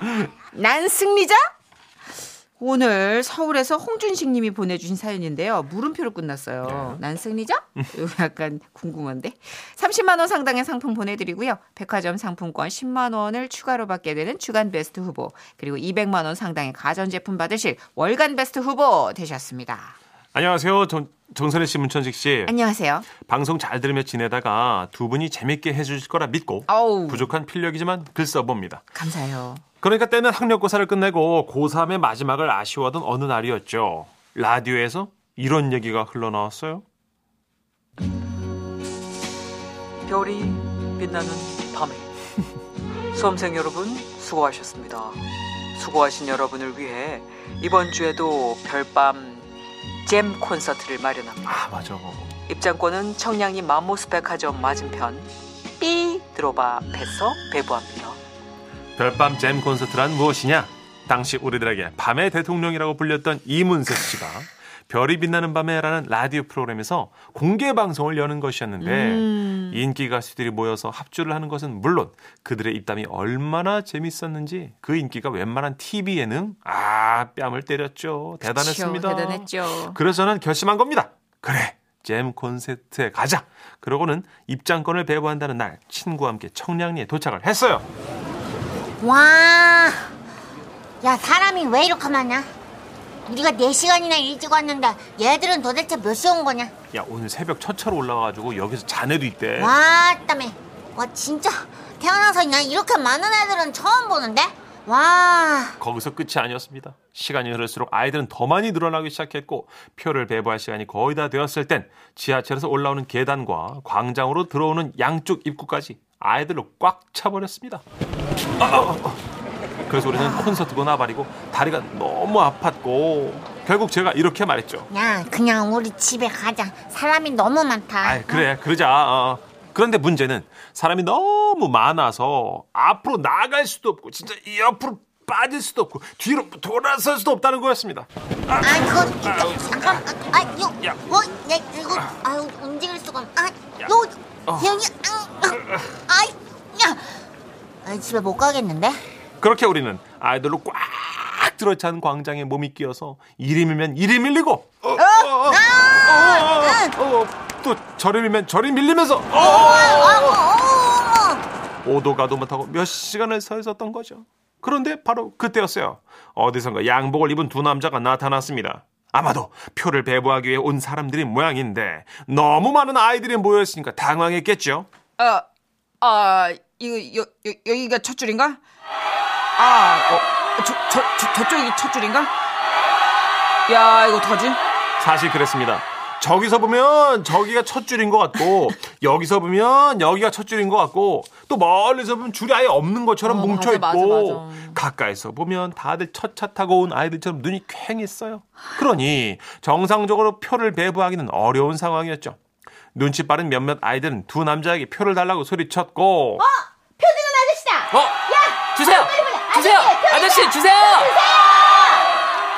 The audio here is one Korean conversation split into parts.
뭐? 난 승리자? 오늘 서울에서 홍준식 님이 보내주신 사연인데요. 물음표로 끝났어요. 난 승리자? 약간 궁금한데. 30만원 상당의 상품 보내드리고요. 백화점 상품권 10만원을 추가로 받게 되는 주간 베스트 후보, 그리고 200만원 상당의 가전제품 받으실 월간 베스트 후보 되셨습니다. 안녕하세요. 정, 정선혜 씨, 문천식 씨. 안녕하세요. 방송 잘 들으며 지내다가 두 분이 재밌게 해주실 거라 믿고 어우. 부족한 필력이지만 글 써봅니다. 감사해요. 그러니까 때는 학력고사를 끝내고 고3의 마지막을 아쉬워하던 어느 날이었죠. 라디오에서 이런 얘기가 흘러나왔어요. 별이 빛나는 밤에 수험생 여러분 수고하셨습니다. 수고하신 여러분을 위해 이번 주에도 별밤 잼 콘서트를 마련합니다. 아, 맞아. 입장권은 청량리 맘모스 백화점 맞은편 삐 들어봐 패서 배부합니다. 별밤 잼 콘서트란 무엇이냐? 당시 우리들에게 밤의 대통령이라고 불렸던 이문세 씨가 별이 빛나는 밤에라는 라디오 프로그램에서 공개 방송을 여는 것이었는데 음. 인기 가수들이 모여서 합주를 하는 것은 물론 그들의 입담이 얼마나 재밌었는지 그 인기가 웬만한 TV 예능 아 뺨을 때렸죠. 대단했습니다. 그쵸, 대단했죠. 그래서 저는 결심한 겁니다. 그래. 잼 콘서트에 가자. 그러고는 입장권을 배부한다는 날 친구와 함께 청량리에 도착을 했어요. 와, 야 사람이 왜 이렇게 많냐? 우리가 4시간이나 일찍 왔는데 얘들은 도대체 몇 시 온 거냐? 야 오늘 새벽 첫 차로 올라가가지고 여기서 자네도 있대. 와, 땀에. 와, 진짜 태어나서 나 이렇게 많은 애들은 처음 보는데? 와, 거기서 끝이 아니었습니다. 시간이 흐를수록 아이들은 더 많이 늘어나기 시작했고 표를 배부할 시간이 거의 다 되었을 땐 지하철에서 올라오는 계단과 광장으로 들어오는 양쪽 입구까지 아이들로 꽉 차버렸습니다. 아, 아, 아. 그래서 우리는 콘서트도 나발이고 다리가 너무 아팠고 결국 제가 이렇게 말했죠. 야, 그냥 우리 집에 가자. 사람이 너무 많다. 아 그래 그러자. 어. 그런데 문제는 사람이 너무 많아서 앞으로 나갈 수도 없고 진짜 이 옆으로 빠질 수도 없고 뒤로 돌아설 수도 없다는 거였습니다. 아, 그거 진짜 잠깐. 아, 요, 야. 어, 야, 이거 아유 움직일 수가. 없- 아, 야. 요, 어. 여기, 아, 아, 아 이, 야, 아, 집에 못 가겠는데? 그렇게 우리는 아이들로 꽉 들어찬 광장에 몸이 끼어서 이리 밀면 이리 밀리고 어, 어, 어, 어, 어, 어, 또 저리 밀면 저리 밀리면서 어, 아, 어, 어, 오도 가도 못하고 몇 시간을 서 있었던 거죠. 그런데 바로 그때였어요. 어디선가 양복을 입은 두 남자가 나타났습니다. 아마도 표를 배부하기 위해 온 사람들이 모양인데 너무 많은 아이들이 모여있으니까 당황했겠죠. 아, 아, 이거 여, 여, 여기가 첫 줄인가? 아, 어, 저, 저, 저, 저쪽이 첫 줄인가? 야, 이거 어떡하지? 사실 그랬습니다. 저기서 보면 저기가 첫 줄인 것 같고 여기서 보면 여기가 첫 줄인 것 같고 또 멀리서 보면 줄이 아예 없는 것처럼 어, 뭉쳐 있고. 가까이서 보면 다들 첫 차 타고 온 아이들처럼 눈이 퀭했어요. 그러니 정상적으로 표를 배부하기는 어려운 상황이었죠. 눈치 빠른 몇몇 아이들은 두 남자에게 표를 달라고 소리쳤고 표주는 아저씨다. 어? 주세요! 주세요! 아저씨, 주세요!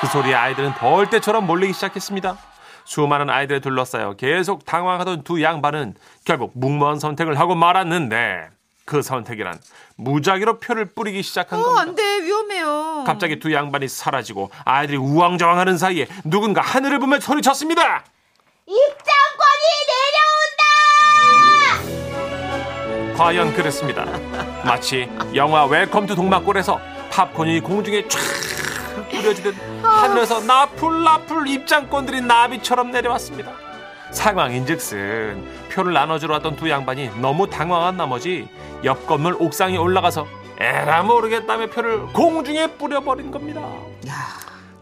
그 소리에 아이들은 벌떼처럼 몰리기 시작했습니다. 수많은 아이들에 둘러싸여 계속 당황하던 두 양반은 결국 묵무한 선택을 하고 말았는데 그 선택이란 무작위로 표를 뿌리기 시작한 어, 겁니다. 안 돼, 위험해요. 갑자기 두 양반이 사라지고 아이들이 우왕좌왕하는 사이에 누군가 하늘을 보며 소리쳤습니다. 입장권이 내려온다. 과연 그랬습니다. 마치 영화 웰컴 투 동막골에서 팝콘이 공중에 쫙 뿌려지듯 하늘에서 나풀나풀 입장권들이 나비처럼 내려왔습니다. 상황인즉슨 표를 나눠주러 왔던 두 양반이 너무 당황한 나머지 옆 건물 옥상에 올라가서 에라 모르겠다며 표를 공중에 뿌려버린 겁니다.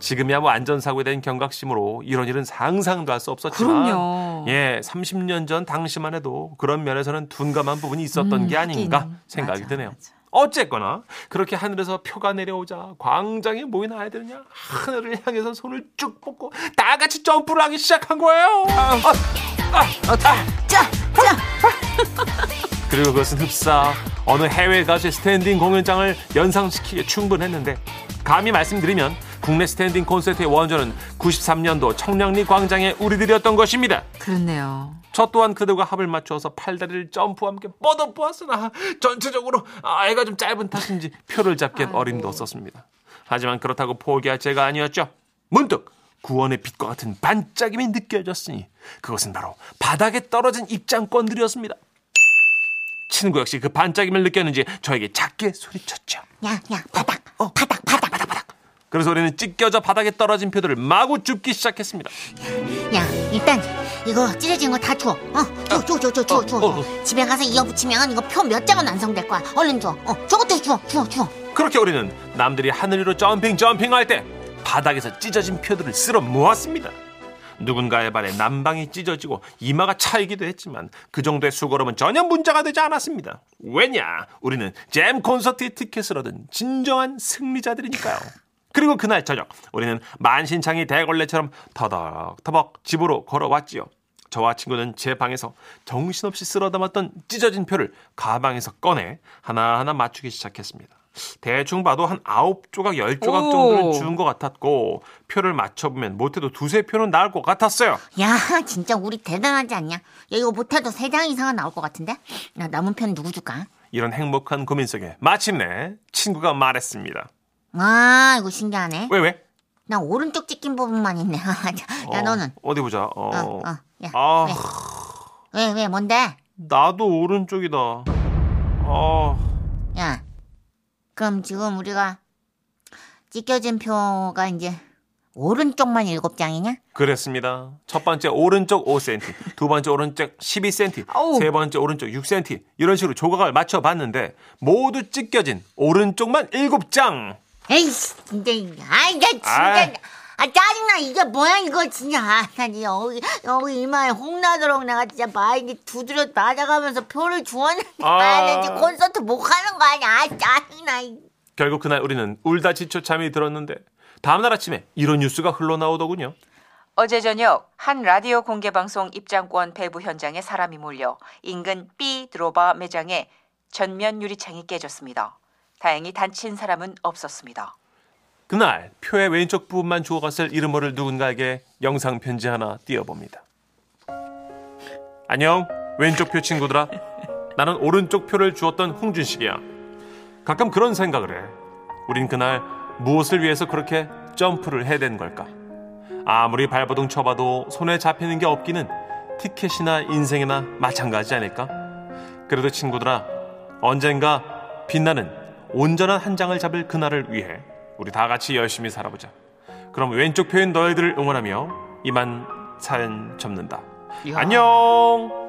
지금이야 뭐 안전사고에 대한 경각심으로 이런 일은 상상도 할 수 없었지만 그럼요. 예, 30년 전 당시만 해도 그런 면에서는 둔감한 부분이 있었던 음, 게 아닌가 하긴. 생각이 맞아, 드네요. 맞아. 어쨌거나 그렇게 하늘에서 표가 내려오자 광장에 모인 아이들은요 하늘을 향해서 손을 쭉 뻗고 다 같이 점프를 하기 시작한 거예요. 아, 아, 아, 자, 자. 그리고 그것은 흡사 어느 해외 가수의 스탠딩 공연장을 연상시키기에 충분했는데 감히 말씀드리면 국내 스탠딩 콘서트의 원조는 93년도 청량리 광장의 우리들이었던 것입니다. 그렇네요. 저 또한 그들과 합을 맞추어서 팔다리를 점프와 함께 뻗어 보았으나 전체적으로 아이가 좀 짧은 탓인지 표를 잡기엔 어림도 없었습니다. 하지만 그렇다고 포기할 제가 아니었죠. 문득 구원의 빛과 같은 반짝임이 느껴졌으니 그것은 바로 바닥에 떨어진 입장권들이었습니다. 친구 역시 그 반짝임을 느꼈는지 저에게 작게 소리쳤죠. 야, 야, 바닥, 바닥, 바닥, 바닥. 그래서 우리는 찢겨져 바닥에 떨어진 표들을 마구 줍기 시작했습니다. 야, 일단 이거 찢어진 거 다 줘. 어, 줘, 줘, 줘, 줘, 줘, 줘. 어, 어. 집에 가서 이어 붙이면 이거 표 몇 장은 완성될 거야. 얼른 줘. 어, 저것도 줘, 줘, 줘. 그렇게 우리는 남들이 하늘 위로 점핑 점핑할 때 바닥에서 찢어진 표들을 쓸어 모았습니다. 누군가의 발에 남방이 찢어지고 이마가 차이기도 했지만 그 정도의 수고로움은 전혀 문제가 되지 않았습니다. 왜냐? 우리는 잼 콘서트의 티켓을 얻은 진정한 승리자들이니까요. 그리고 그날 저녁 우리는 만신창이 대걸레처럼 터덕터덕 집으로 걸어왔지요. 저와 친구는 제 방에서 정신없이 쓸어 담았던 찢어진 표를 가방에서 꺼내 하나하나 맞추기 시작했습니다. 대충 봐도 한 아홉 조각, 열 조각 오. 정도는 주운 것 같았고 표를 맞춰보면 못해도 두세 표는 나올 것 같았어요. 야, 진짜 우리 대단하지 않냐? 야, 이거 못해도 세 장 이상은 나올 것 같은데? 야, 남은 편 누구 줄까? 이런 행복한 고민 속에 마침내 친구가 말했습니다. 아, 이거 신기하네. 왜 왜? 나 오른쪽 찍힌 부분만 있네. 야, 어, 너는? 어디 보자. 어, 어, 어. 야, 아, 왜, 왜, 뭔데? 나도 오른쪽이다. 아, 야, 그럼 지금 우리가 찢겨진 표가 이제 오른쪽만 일곱 장이냐? 그랬습니다. 첫 번째 오른쪽 5cm, 두 번째 오른쪽 12cm, 아우. 세 번째 오른쪽 6cm 이런 식으로 조각을 맞춰봤는데 모두 찢겨진 오른쪽만 7장. 에이씨, 진짜, 아이, 나 진짜, 아이. 아, 짜증나. 이게 뭐야, 이거 진짜. 아, 나 여기, 여기 이마에 홍나도록 내가 진짜 마이기 두드려 맞아가면서 표를 주었는데, 아, 아. 나 이제 콘서트 못 가는 거 아니야. 아, 짜증나. 이. 결국 그날 우리는 울다 지쳐 잠이 들었는데 다음날 아침에 이런 뉴스가 흘러나오더군요. 어제 저녁 한 라디오 공개 방송 입장권 배부 현장에 사람이 몰려 인근 B 드로바 매장에 전면 유리창이 깨졌습니다. 다행히 다친 사람은 없었습니다. 그날 표의 왼쪽 부분만 주워갔을 이름 모를 누군가에게 영상 편지 하나 띄워봅니다. 안녕 왼쪽 표 친구들아 나는 오른쪽 표를 주었던 홍준식이야. 가끔 그런 생각을 해. 우린 그날 무엇을 위해서 그렇게 점프를 해댄 걸까? 아무리 발버둥 쳐봐도 손에 잡히는 게 없기는 티켓이나 인생이나 마찬가지 아닐까? 그래도 친구들아 언젠가 빛나는 온전한 한 장을 잡을 그날을 위해 우리 다 같이 열심히 살아보자. 그럼 왼쪽 표인 너희들을 응원하며 이만 사연 접는다. 이야. 안녕.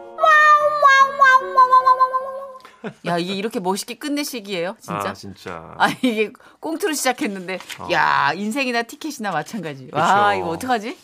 야 이게 이렇게 멋있게 끝내시기예요, 진짜. 아 진짜. 아 이게 꽁트로 시작했는데 야 인생이나 티켓이나 마찬가지. 와 어. 그쵸. 이거 어떡하지?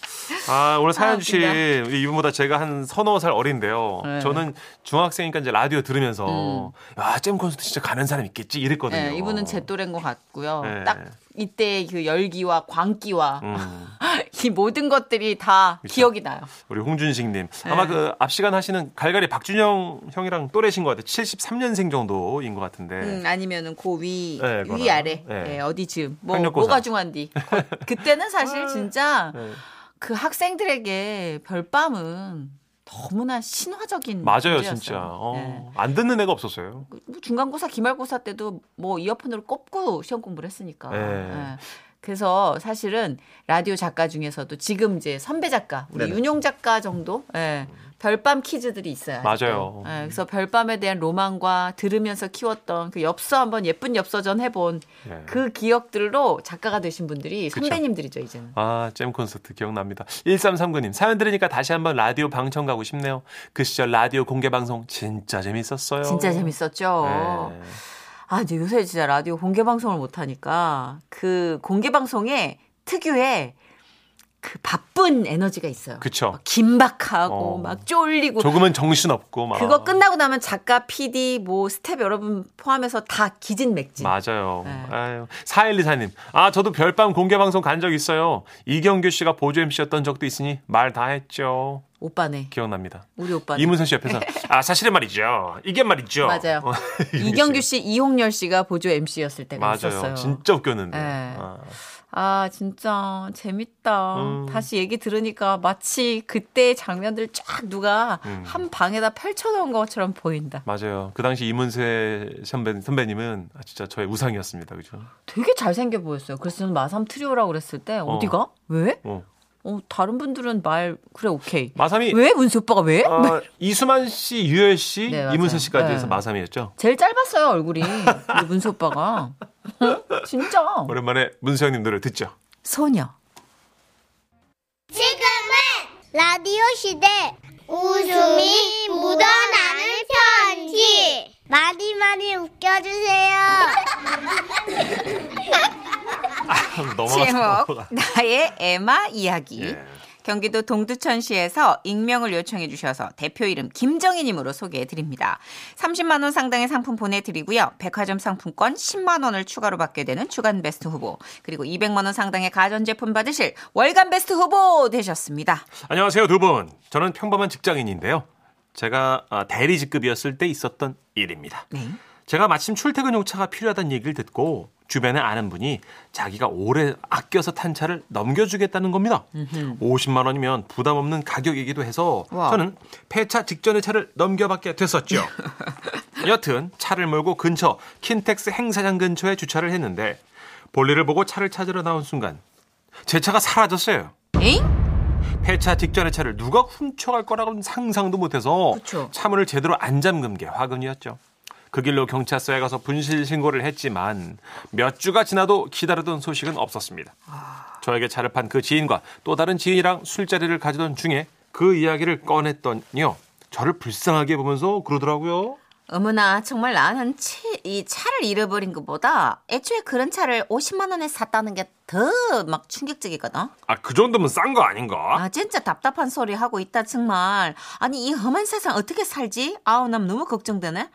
아, 오늘 사연 아, 주신 웃긴다. 이분보다 제가 한 서너 살 어린데요. 네. 음. 저는 중학생이니까 이제 라디오 들으면서 야, 잼 콘서트 진짜 가는 사람 있겠지 이랬거든요. 네, 이분은 제 또래인 것 같고요. 네. 딱 이때 그 열기와 광기와 음, 이 모든 것들이 다 그쵸. 기억이 나요. 우리 홍준식님. 아마 네. 그앞 시간 하시는 갈갈이 박준영 형이랑 또래신 것 같아요. 73년 생 정도인 것 같은데. 음, 아니면은 고위 네, 위 그거나. 아래 네. 네, 어디 즈음 뭐 학력고사. 뭐가 중요한디 거- 그때는 사실 진짜 네. 그 학생들에게 별밤은 너무나 신화적인 맞아요, 존재였어요. 진짜. 어, 네. 안 듣는 애가 없었어요. 뭐 중간고사, 기말고사 때도 뭐 이어폰으로 꼽고 시험 공부를 했으니까. 네. 예. 그래서 사실은 라디오 작가 중에서도 지금 이제 선배 작가, 우리 네네. 윤용 작가 정도, 예. 별밤 퀴즈들이 있어요. 맞아요. 예, 그래서 별밤에 대한 로망과 들으면서 키웠던 그 엽서 한번 예쁜 엽서전 해본 네. 그 기억들로 작가가 되신 분들이 그쵸. 선배님들이죠, 이제는. 아, 잼 콘서트 기억납니다. 1339님, 사연 들으니까 다시 한번 라디오 방청 가고 싶네요. 그 시절 라디오 공개 방송 진짜 재밌었어요. 진짜 재밌었죠. 네. 아, 근데 요새 진짜 라디오 공개 방송을 못 하니까 그 공개 방송에 특유의 그 바쁜 에너지가 있어요. 그쵸. 막 긴박하고 어. 막 쫄리고 조금은 정신 없고 막. 그거 끝나고 나면 작가, PD, 뭐 스텝 여러분 포함해서 다 기진맥진. 맞아요. 네. 아유. 4124님. 아, 저도 별밤 공개 방송 간 적 있어요. 이경규 씨가 보조 MC였던 적도 있으니 말 다 했죠. 오빠네. 기억납니다. 우리 오빠네. 이문선 씨 옆에서 아, 사실은 말이죠. 이게 말이죠. 맞아요. 어, 이경규 씨, 이홍열 씨가 보조 MC였을 때가 맞아요. 있었어요. 진짜 웃겼는데. 네. 아, 아, 진짜 재밌다. 음. 다시 얘기 들으니까 마치 그때의 장면들 쫙 누가 음. 한 방에다 펼쳐놓은 것처럼 보인다. 맞아요. 그 당시 이문세 선배, 선배님은 아, 진짜 저의 우상이었습니다. 그죠? 되게 잘생겨 보였어요. 그래서 저는 마삼 트리오라고 그랬을 때 어 디가? 왜? 어. 어, 다른 분들은 말 그래 오케이. 마삼이 왜 문수 오빠가 왜? 어, 이수만 씨, 유열 씨, 네. 이문세 씨까지 네. 해서 마삼이었죠. 제일 짧았어요 얼굴이 문수 오빠가. 어? 진짜. 오랜만에 문세 형님 노래 듣죠. 소녀. 지금은 라디오 시대 웃음이 묻어나는 편지 많이 많이 웃겨주세요. 넘어갔어. 제목 나의 에마 이야기. 예. 경기도 동두천시에서 익명을 요청해 주셔서 대표 이름 김정희님으로 소개해 드립니다. 30만 원 상당의 상품 보내드리고요. 백화점 상품권 10만 원을 추가로 받게 되는 주간 베스트 후보 그리고 200만 원 상당의 가전제품 받으실 월간 베스트 후보 되셨습니다. 안녕하세요, 두 분. 저는 평범한 직장인인데요. 제가 아, 대리 직급이었을 때 있었던 일입니다. 네. 제가 마침 출퇴근 용 차가 필요하다는 얘기를 듣고 주변에 아는 분이 자기가 오래 아껴서 탄 차를 넘겨주겠다는 겁니다. 50만 원이면 부담 없는 가격이기도 해서 와. 저는 폐차 직전에 차를 넘겨받게 됐었죠. 여튼 차를 몰고 근처 킨텍스 행사장 근처에 주차를 했는데 볼일을 보고 차를 찾으러 나온 순간 제 차가 사라졌어요. 에잉? 폐차 직전의 차를 누가 훔쳐갈 거라고는 상상도 못해서 그쵸. 차문을 제대로 안 잠근 게 화근이었죠. 그 길로 경찰서에 가서 분실 신고를 했지만 몇 주가 지나도 기다리던 소식은 없었습니다. 저에게 차를 판 그 지인과 또 다른 지인이랑 술자리를 가지던 중에 그 이야기를 꺼냈더니요. 저를 불쌍하게 보면서 그러더라고요. 어머나 정말 나는 치, 이 차를 잃어버린 것보다 애초에 그런 차를 50만 원에 샀다는 게 더 막 충격적이거든. 아, 그 정도면 싼 거 아닌가? 아 진짜 답답한 소리 하고 있다 정말. 아니 이 험한 세상 어떻게 살지? 아우 난 너무 걱정되네.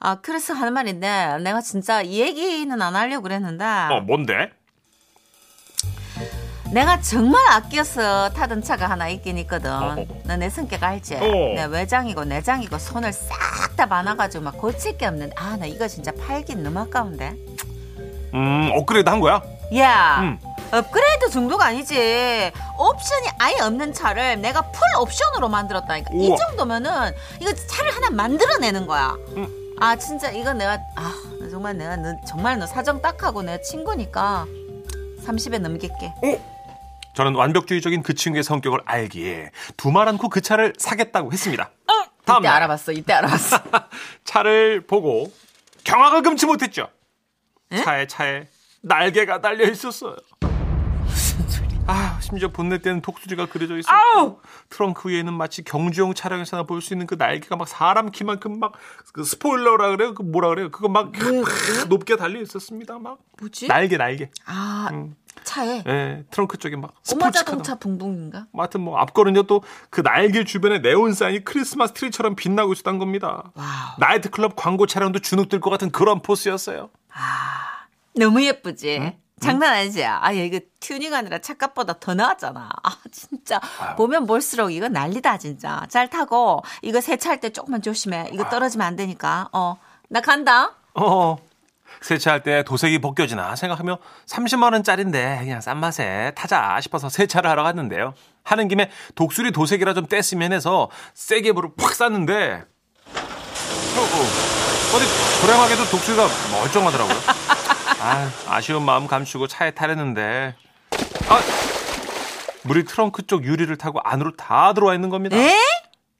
아 그래서 하는 말인데 내가 진짜 이 얘기는 안 하려고 그랬는데 어, 뭔데? 내가 정말 아껴서 타던 차가 하나 있긴 있거든. 어. 너내 성격 알지? 어. 내 외장이고 내장이고 손을 싹 다 많아가지고 막 고칠 게 없는데 아 나 이거 진짜 팔긴 너무 아까운데. 음, 업그레이드 한 거야? 야 음. 업그레이드 정도가 아니지 옵션이 아예 없는 차를 내가 풀 옵션으로 만들었다니까 이 우와. 정도면은 이거 차를 하나 만들어내는 거야 음. 아 진짜 이거 내가 아 정말 내가 너, 정말 너 사정 딱 하고 내 친구니까 30에 넘길게 저는 완벽주의적인 그 친구의 성격을 알기에 두말 않고 그 차를 사겠다고 했습니다. 이때 다음 날 알아봤어 이때 알아봤어 차를 보고 경악을 금치 못했죠. 에? 차에 차에 날개가 달려 있었어요. 아, 심지어 본넷에는 독수리가 그려져 아우! 트렁크 위에는 마치 경주용 차량에서나 볼 수 있는 그 날개가 막 사람 키만큼 막 그 스포일러라 그래요? 그 뭐라 그래요? 그거 막 높게 달려 있었습니다. 막 뭐지? 날개 날개. 아 음. 차에 예, 트렁크 쪽에 막 꼬마. 자동차 붕붕인가? 뭐 하여튼 뭐 압권은요 또 그 날개 주변에 네온 사인이 크리스마스 트리처럼 빛나고 있었던 겁니다. 와우 나이트클럽 광고 차량도 주눅들 것 같은 그런 포스였어요. 너무 예쁘지? 장난 아니지? 아, 이거 튜닝 아니라 차값보다 더 나왔잖아. 아, 진짜. 보면 볼수록 이거 난리다, 진짜. 잘 타고, 이거 세차할 때 조금만 조심해. 이거 떨어지면 안 되니까. 어. 나 간다. 어. 세차할 때 도색이 벗겨지나 생각하며 30만 원짜리인데 그냥 싼 맛에 타자 싶어서 세차를 하러 갔는데요. 하는 김에 독수리 도색이라 좀 뗐으면 해서 세게 물을 팍 쐈는데 어, 어. 어디 불행하게도 독수리가 멀쩡하더라고요. 아, 아쉬운 마음 감추고 차에 타려는데 아, 물이 트렁크 쪽 유리를 타고 안으로 다 들어와 있는 겁니다. 에?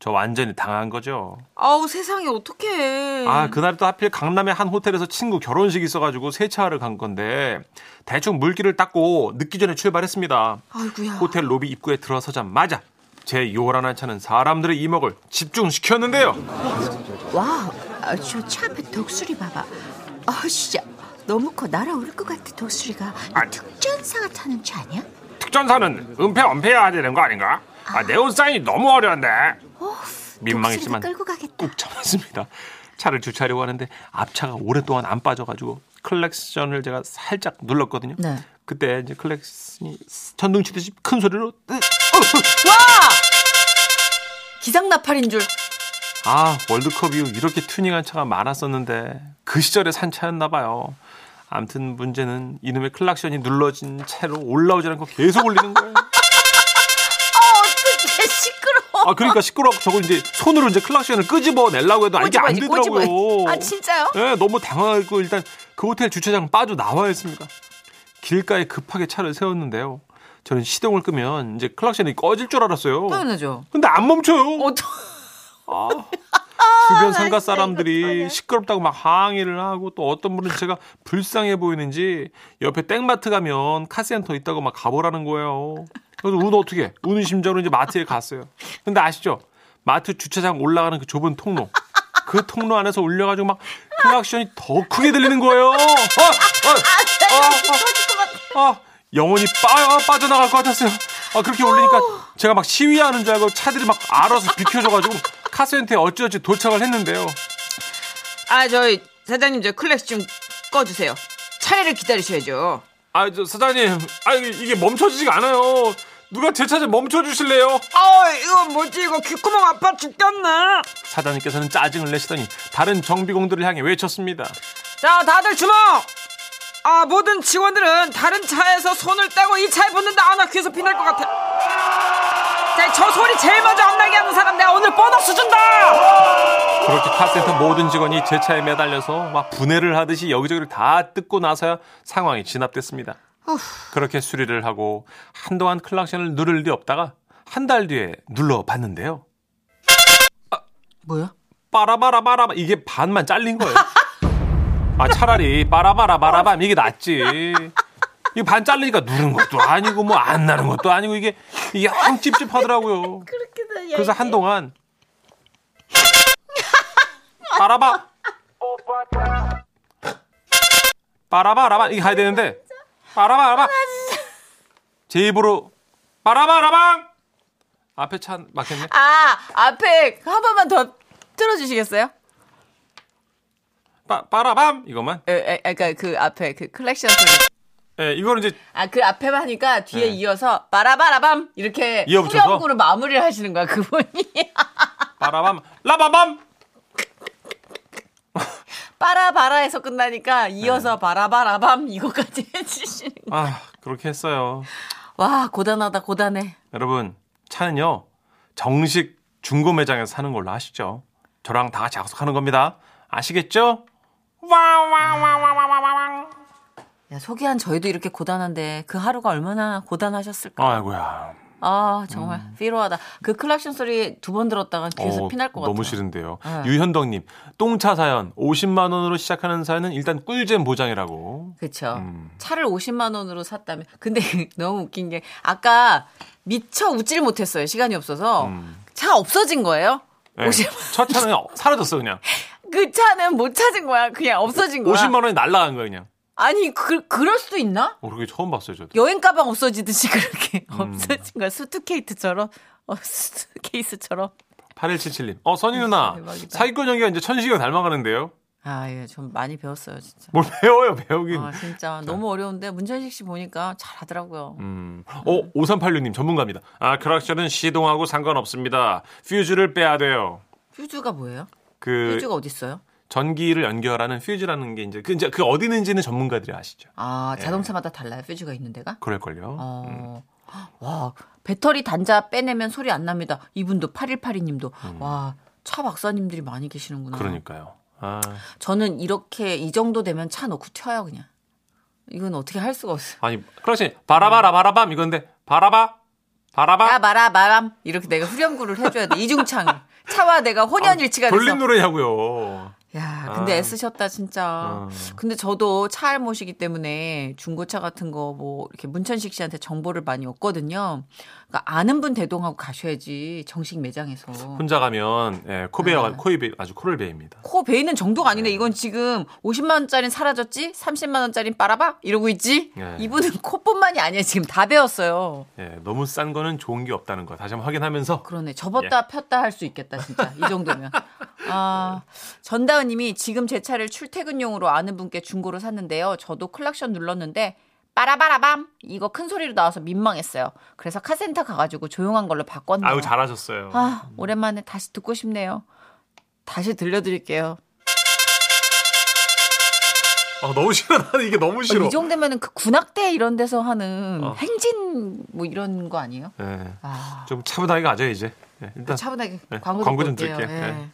저 완전히 당한 거죠. 아우, 세상에, 어떡해. 아, 그날 또 하필 강남의 한 호텔에서 친구 결혼식이 있어가지고 세차하러 간 건데, 대충 물기를 닦고 늦기 전에 출발했습니다. 아이고야. 호텔 로비 입구에 들어서자마자 제 요란한 차는 사람들의 이목을 집중시켰는데요. 와, 아, 저차 앞에 독수리 봐봐. 아, 진짜. 너무 커. 날아오를 것 같아, 독수리가. 아. 특전사가 타는 차 아니야? 특전사는 은폐 은폐해야 되는 거 아닌가? 아, 네온 사인이 너무 어려운데. 민망했지만 독수리도 끌고 가겠다. 꾹 참았습니다. 차를 주차하려고 하는데 앞차가 오랫동안 안 빠져가지고 클렉션을 제가 살짝 눌렀거든요. 네. 그때 이제 클렉슨이 전등 치듯이 큰 소리로 으, 와! 기상 나팔인 줄. 아 월드컵 이후 이렇게 튜닝한 차가 많았었는데 그 시절에 산 차였나 봐요. 암튼 문제는 이놈의 클락션이 눌러진 채로 올라오지 않고 계속 울리는 거예요. 어떻게 시끄러워. 아 그러니까 시끄러. 저걸 이제 손으로 이제 클락션을 끄집어 내려고 해도 아, 이게 안 꼬집어야지, 꼬집어야지. 되더라고요. 아 진짜요? 예, 너무 당황하고 일단 그 호텔 주차장 빠져 나와야 했습니다. 길가에 급하게 차를 세웠는데요. 저는 시동을 끄면 이제 클락션이 꺼질 줄 알았어요. 당연하죠. 근데 안 멈춰요. 어떠... 아, 주변 나 상가 사람들이 시끄럽다고 막 항의를 하고 또 어떤 분은 제가 불쌍해 보이는지 옆에 땡마트 가면 카센터 있다고 막 가보라는 거예요. 그래서 운 어떻게? 해? 우는 심정으로 이제 마트에 갔어요. 근데 아시죠? 마트 주차장 올라가는 그 좁은 통로. 그 통로 안에서 울려가지고 막 클락션이 더 크게 들리는 거예요. 아, 아, 아, 아, 영혼이 빠, 빠져나갈 것 같았어요. 아, 그렇게 울리니까 제가 막 시위하는 줄 알고 차들이 막 알아서 비켜줘가지고 카센터에 어찌어찌 도착을 했는데요. 아 저희 사장님 저 클래스 좀 꺼주세요. 차례를 기다리셔야죠. 아, 저 사장님, 아 이게 멈춰지지가 않아요. 누가 제 차 좀 멈춰주실래요? 아 이거 뭐지 이거 귓구멍 아파 죽겠네. 사장님께서는 짜증을 내시더니 다른 정비공들을 향해 외쳤습니다. 자 다들 주목. 아 모든 직원들은 다른 차에서 손을 떼고 이 차에 붙는다. 아나 귀에서 피날 것 같아. 자 저 소리 제일 먼저 안 나게 하는 사람 내가 오늘 보너스 준다. 그렇게 카센터 모든 직원이 제 차에 매달려서 막 분해를 하듯이 여기저기를 다 뜯고 나서야 상황이 진압됐습니다. 그렇게 수리를 하고 한동안 클락션을 누를 리 없다가 한 달 뒤에 눌러봤는데요. 뭐야? 빠라바라바라바 이게 반만 잘린 거예요. 아 차라리 빠라바라 바라밤 이게 낫지. 이게 반 잘리니까 누른 것도 아니고 뭐 안 나는 것도 아니고 이게 이게 영 찝찝하더라고요. 그래서 한동안 빠라바 빠라바라바 이게 가야 되는데 빠라바라바 제 입으로 빠라바라방 앞에 차 막혔네. 아 앞에 한 번만 더 틀어주시겠어요? 빠, 빠라밤 이것만. 에, 에, 그러니까 그 앞에 그 클렉션 소리. 예, 이거는 이제 아 그 앞에만 하니까 뒤에 네. 이어서 빠라바라밤 이렇게 이어붙여서? 후렴구로 마무리를 하시는 거야 그분이. 빠라밤 라바밤 빠라바라에서 끝나니까 이어서 바라바라밤 이거까지 해주시는 거. 아 그렇게 했어요. 와 고단하다 고단해. 여러분 차는요 정식 중고 매장에서 사는 걸로 아시죠? 저랑 다 약속하는 겁니다. 아시겠죠? 야 소개한 저희도 이렇게 고단한데 그 하루가 얼마나 고단하셨을까. 아이고야. 아 정말 피로하다. 그 클락션 소리 두 번 들었다가 귀에서 어, 피날 것 같아. 너무 싫은데요. 네. 유현덕님 똥차 사연 50만 원으로 시작하는 사연은 일단 꿀잼 보장이라고. 그렇죠. 음. 차를 50만 원으로 샀다면 근데 너무 웃긴 게 아까 미처 웃질 못했어요. 시간이 없어서 음. 차 없어진 거예요. 네, 50만 첫 차는 사라졌어 그냥. 그 차는 못 찾은 거야. 그냥 없어진 거야. 50만 원이 날라간 거야 그냥. 아니 그 그럴 수도 있나? 어, 그게 처음 봤어요 저도. 여행 가방 없어지듯이 그렇게 음. 없어진 거야. 수트케이트처럼 어, 수트케이스처럼. 8177님. 어, 선희 누나. 대박이다. 사기꾼 연기가 이제 천식이가 닮아가는데요. 아, 예, 좀 많이 배웠어요, 진짜. 뭘 배워요, 배우긴. 아, 진짜 너무 어려운데 문천식 씨 보니까 잘하더라고요. 음. 어, 5386님 전문가입니다. 아, 크락션은 시동하고 상관없습니다. 퓨즈를 빼야 돼요. 퓨즈가 뭐예요? 그 퓨즈가 어디 있어요? 전기를 연결하는 퓨즈라는 게 이제 그 이제 그 어디 있는지는 전문가들이 아시죠. 아, 자동차마다 달라요, 퓨즈가 있는 데가? 그럴걸요. 어. 와, 배터리 단자 빼내면 소리 안 납니다. 이분도 8182님도. 와, 차 박사님들이 많이 계시는구나. 음. 그러니까요. 아, 저는 이렇게 이 정도 되면 차 넣고 튀어요, 그냥. 이건 어떻게 할 수가 없어요. 아니, 크락션 바라바라 바라밤 이건데 바라바 바라바 마람 이렇게 내가 후렴구를 해줘야 돼 이중창을 차와 내가 혼연일치가 돼서 돌림 노래냐고요. 야 근데 아. 애쓰셨다 진짜 어. 근데 저도 차 알 못이기 때문에 중고차 같은 거 뭐 이렇게 문천식 씨한테 정보를 많이 얻거든요 그러니까 아는 분 대동하고 가셔야지 정식 매장에서 혼자 가면 예, 코베어가 네. 코입이 아주 코를 베입니다. 코 베이는 정도가 아니네 이건 지금 50만 원짜리는 사라졌지 30만 원짜리는 빨아봐 이러고 있지 네. 이분은 코뿐만이 아니야 지금 다 배웠어요 예, 너무 싼 거는 좋은 게 없다는 거 다시 한번 확인하면서 그러네. 접었다 예. 폈다 할 수 있겠다, 진짜. 이 정도면. 아, 전다은 님이 지금 제 차를 출퇴근용으로 아는 분께 중고로 샀는데요. 저도 클락션 눌렀는데, 빠라바라밤! 이거 큰 소리로 나와서 민망했어요. 그래서 카센터 가가지고 조용한 걸로 바꿨네요. 아유 잘하셨어요. 아, 오랜만에 다시 듣고 싶네요. 다시 들려드릴게요. 아, 너무 싫어. 나는 이게 너무 싫어. 이 정도면은 그 군악대 이런 데서 하는 어. 행진 뭐 이런 거 아니에요? 예. 아, 좀 차분하게 가죠, 이제. 예, 일단 차분하게 네, 광고, 광고 좀. 드릴게요. 예. 네.